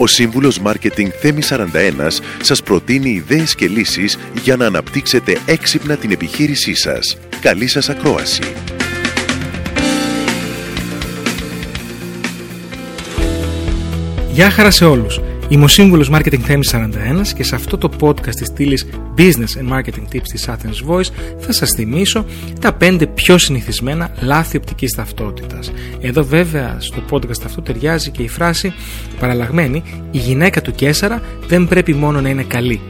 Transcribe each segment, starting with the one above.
Ο σύμβουλος Μάρκετινγκ Θέμη 41 σας προτείνει ιδέες και λύσεις για να αναπτύξετε έξυπνα την επιχείρησή σας. Καλή σας ακρόαση! Γεια χαρά σε όλους! Είμαι ο σύμβουλος Marketing Theme 41 και σε αυτό το podcast της στήλης Business and Marketing Tips της Athens Voice θα σας θυμίσω τα 5 πιο συνηθισμένα λάθη οπτικής ταυτότητας. Εδώ βέβαια στο podcast αυτό ταιριάζει και η φράση παραλλαγμένη «Η γυναίκα του Κέσσαρα δεν πρέπει μόνο να είναι καλή,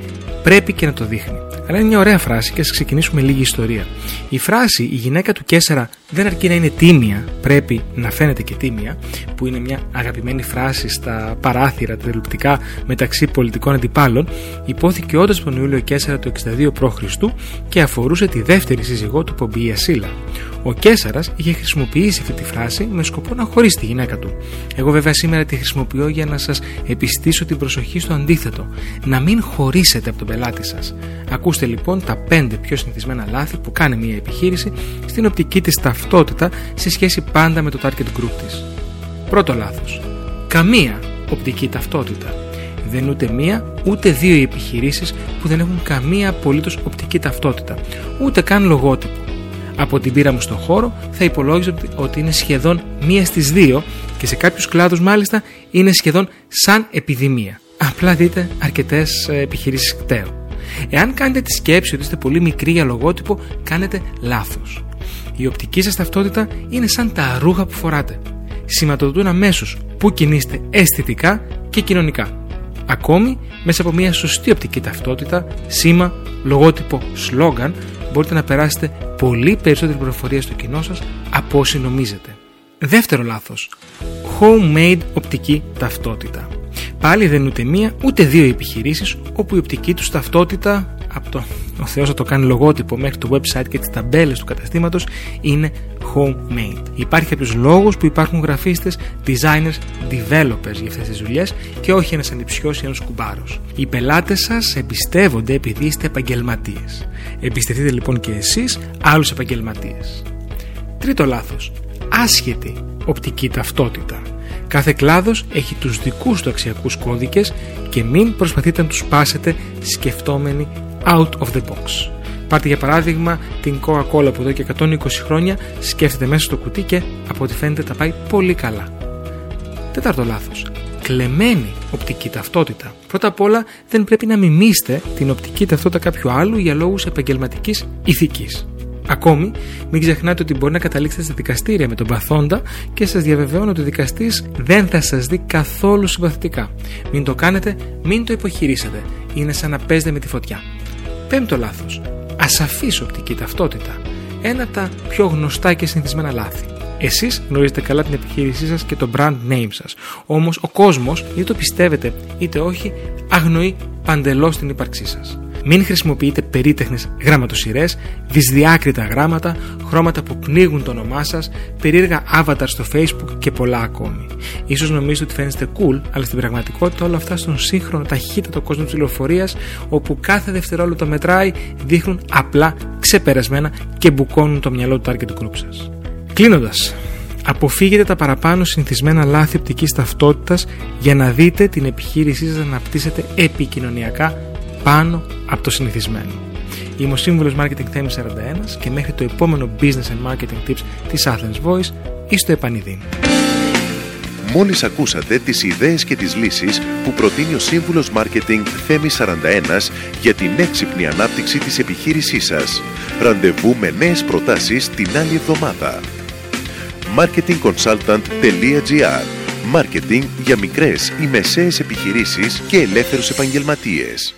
πρέπει και να το δείχνει». Αλλά είναι μια ωραία φράση και ας ξεκινήσουμε λίγη ιστορία. Η φράση Η γυναίκα του Κέσσαρα δεν αρκεί να είναι τίμια, πρέπει να φαίνεται και τίμια, που είναι μια αγαπημένη φράση στα παράθυρα τηλεοπτικά μεταξύ πολιτικών αντιπάλων, υπόθηκε όντω τον Ιούλιο Κέσσαρα το 62 π.Χ. και αφορούσε τη δεύτερη σύζυγό του Πομπία Σίλα. Ο Κέσσαρα είχε χρησιμοποιήσει αυτή τη φράση με σκοπό να χωρίσει τη γυναίκα του. Εγώ βέβαια σήμερα τη χρησιμοποιώ για να σας επιστήσω την προσοχή στο αντίθετο. Να μην χωρίσετε από τον πελάτη σας. Ακούστε λοιπόν τα 5 πιο συνηθισμένα λάθη που κάνει μια επιχείρηση στην οπτική της ταυτότητα σε σχέση πάντα με το target group της. Πρώτο λάθος. Καμία οπτική ταυτότητα. Δεν είναι ούτε μία ούτε δύο οι επιχειρήσεις που δεν έχουν καμία απολύτως οπτική ταυτότητα. Ούτε καν λογότυπο από την πείρα μου στον χώρο θα υπολόγιζα ότι είναι σχεδόν μία στις δύο και σε κάποιους κλάδους μάλιστα είναι σχεδόν σαν επιδημία. Απλά δείτε αρκετές ε, επιχειρήσεις κταίω. Εάν κάνετε τη σκέψη ότι είστε πολύ μικροί για λογότυπο, κάνετε λάθος. Η οπτική σας ταυτότητα είναι σαν τα ρούχα που φοράτε. Σηματοδοτούν αμέσως που κινείστε αισθητικά και κοινωνικά. Ακόμη μέσα από μια σωστή οπτική ταυτότητα, σήμα, λογότυπο, σλόγγαν μπορείτε να περάσετε πολύ περισσότερη πληροφορία στο κοινό σας από όση νομίζετε. Δεύτερο λάθος. Homemade οπτική ταυτότητα. Πάλι δεν είναι ούτε μία ούτε δύο επιχειρήσεις όπου η οπτική τους ταυτότητα από το ο Θεός θα το κάνει λογότυπο μέχρι το website και τις ταμπέλες του καταστήματος είναι homemade. Υπάρχει κάποιους λόγους που υπάρχουν γραφίστες, designers, developers για αυτές τις δουλειές και όχι ένας ανιψιός ή ένας κουμπάρος. Οι πελάτες σας εμπιστεύονται επειδή είστε επαγγελματίες. Εμπιστευτείτε λοιπόν και εσείς άλλους επαγγελματίες. Τρίτο λάθος. Άσχετη οπτική ταυτότητα. Κάθε κλάδος έχει τους δικούς του αξιακούς κώδικες και μην προσπαθείτε να τους πάσετε σκεφτόμενοι out of the box. Πάρτε για παράδειγμα την Coca-Cola που εδώ και 120 χρόνια σκέφτεται μέσα στο κουτί και από ό,τι φαίνεται τα πάει πολύ καλά. Τέταρτο λάθος. Κλεμμένη οπτική ταυτότητα. Πρώτα απ' όλα δεν πρέπει να μιμήσετε την οπτική ταυτότητα κάποιου άλλου για λόγους επαγγελματικής ηθικής. Ακόμη, μην ξεχνάτε ότι μπορεί να καταλήξετε στα δικαστήρια με τον παθόντα και σας διαβεβαιώνω ότι ο δικαστής δεν θα σας δει καθόλου συμπαθητικά. Μην το κάνετε, μην το υποχειρήσετε. Είναι σαν να παίζετε με τη φωτιά. Πέμπτο λάθος. Ασαφής οπτική ταυτότητα. Ένα από τα πιο γνωστά και συνηθισμένα λάθη. Εσείς γνωρίζετε καλά την επιχείρησή σας και το brand name σας. Όμως ο κόσμος, είτε το πιστεύετε είτε όχι, αγνοεί παντελώς την ύπαρξή σας. Μην χρησιμοποιείτε περίτεχνες γραμματοσυρές, δυσδιάκριτα γράμματα, χρώματα που πνίγουν το όνομά σας, περίεργα avatar στο facebook και πολλά ακόμη. Ίσως νομίζετε ότι φαίνεστε cool, αλλά στην πραγματικότητα όλα αυτά στον σύγχρονο ταχύτατο κόσμο της πληροφορία, όπου κάθε δευτερόλεπτο μετράει, δείχνουν απλά ξεπερασμένα και μπουκώνουν το μυαλό του target group σας. Κλείνοντας, Αποφύγετε τα παραπάνω συνηθισμένα λάθη οπτικής ταυτότητας για να δείτε την επιχείρησή σας να αναπτύσσετε επικοινωνιακά πάνω από το συνηθισμένο. Είμαι ο σύμβουλος Marketing Theme 41 και μέχρι το επόμενο Business and Marketing Tips της Athens Voice είστε επανειδήν. Μόλις ακούσατε τις ιδέες και τις λύσεις που προτείνει ο σύμβουλος Marketing Θέμη 41 για την έξυπνη ανάπτυξη της επιχείρησής σας. Ραντεβού με νέες προτάσεις την άλλη εβδομάδα. marketingconsultant.gr Μάρκετινγκ για μικρές ή μεσαίες επιχειρήσεις και ελεύθερους επαγγελματίες.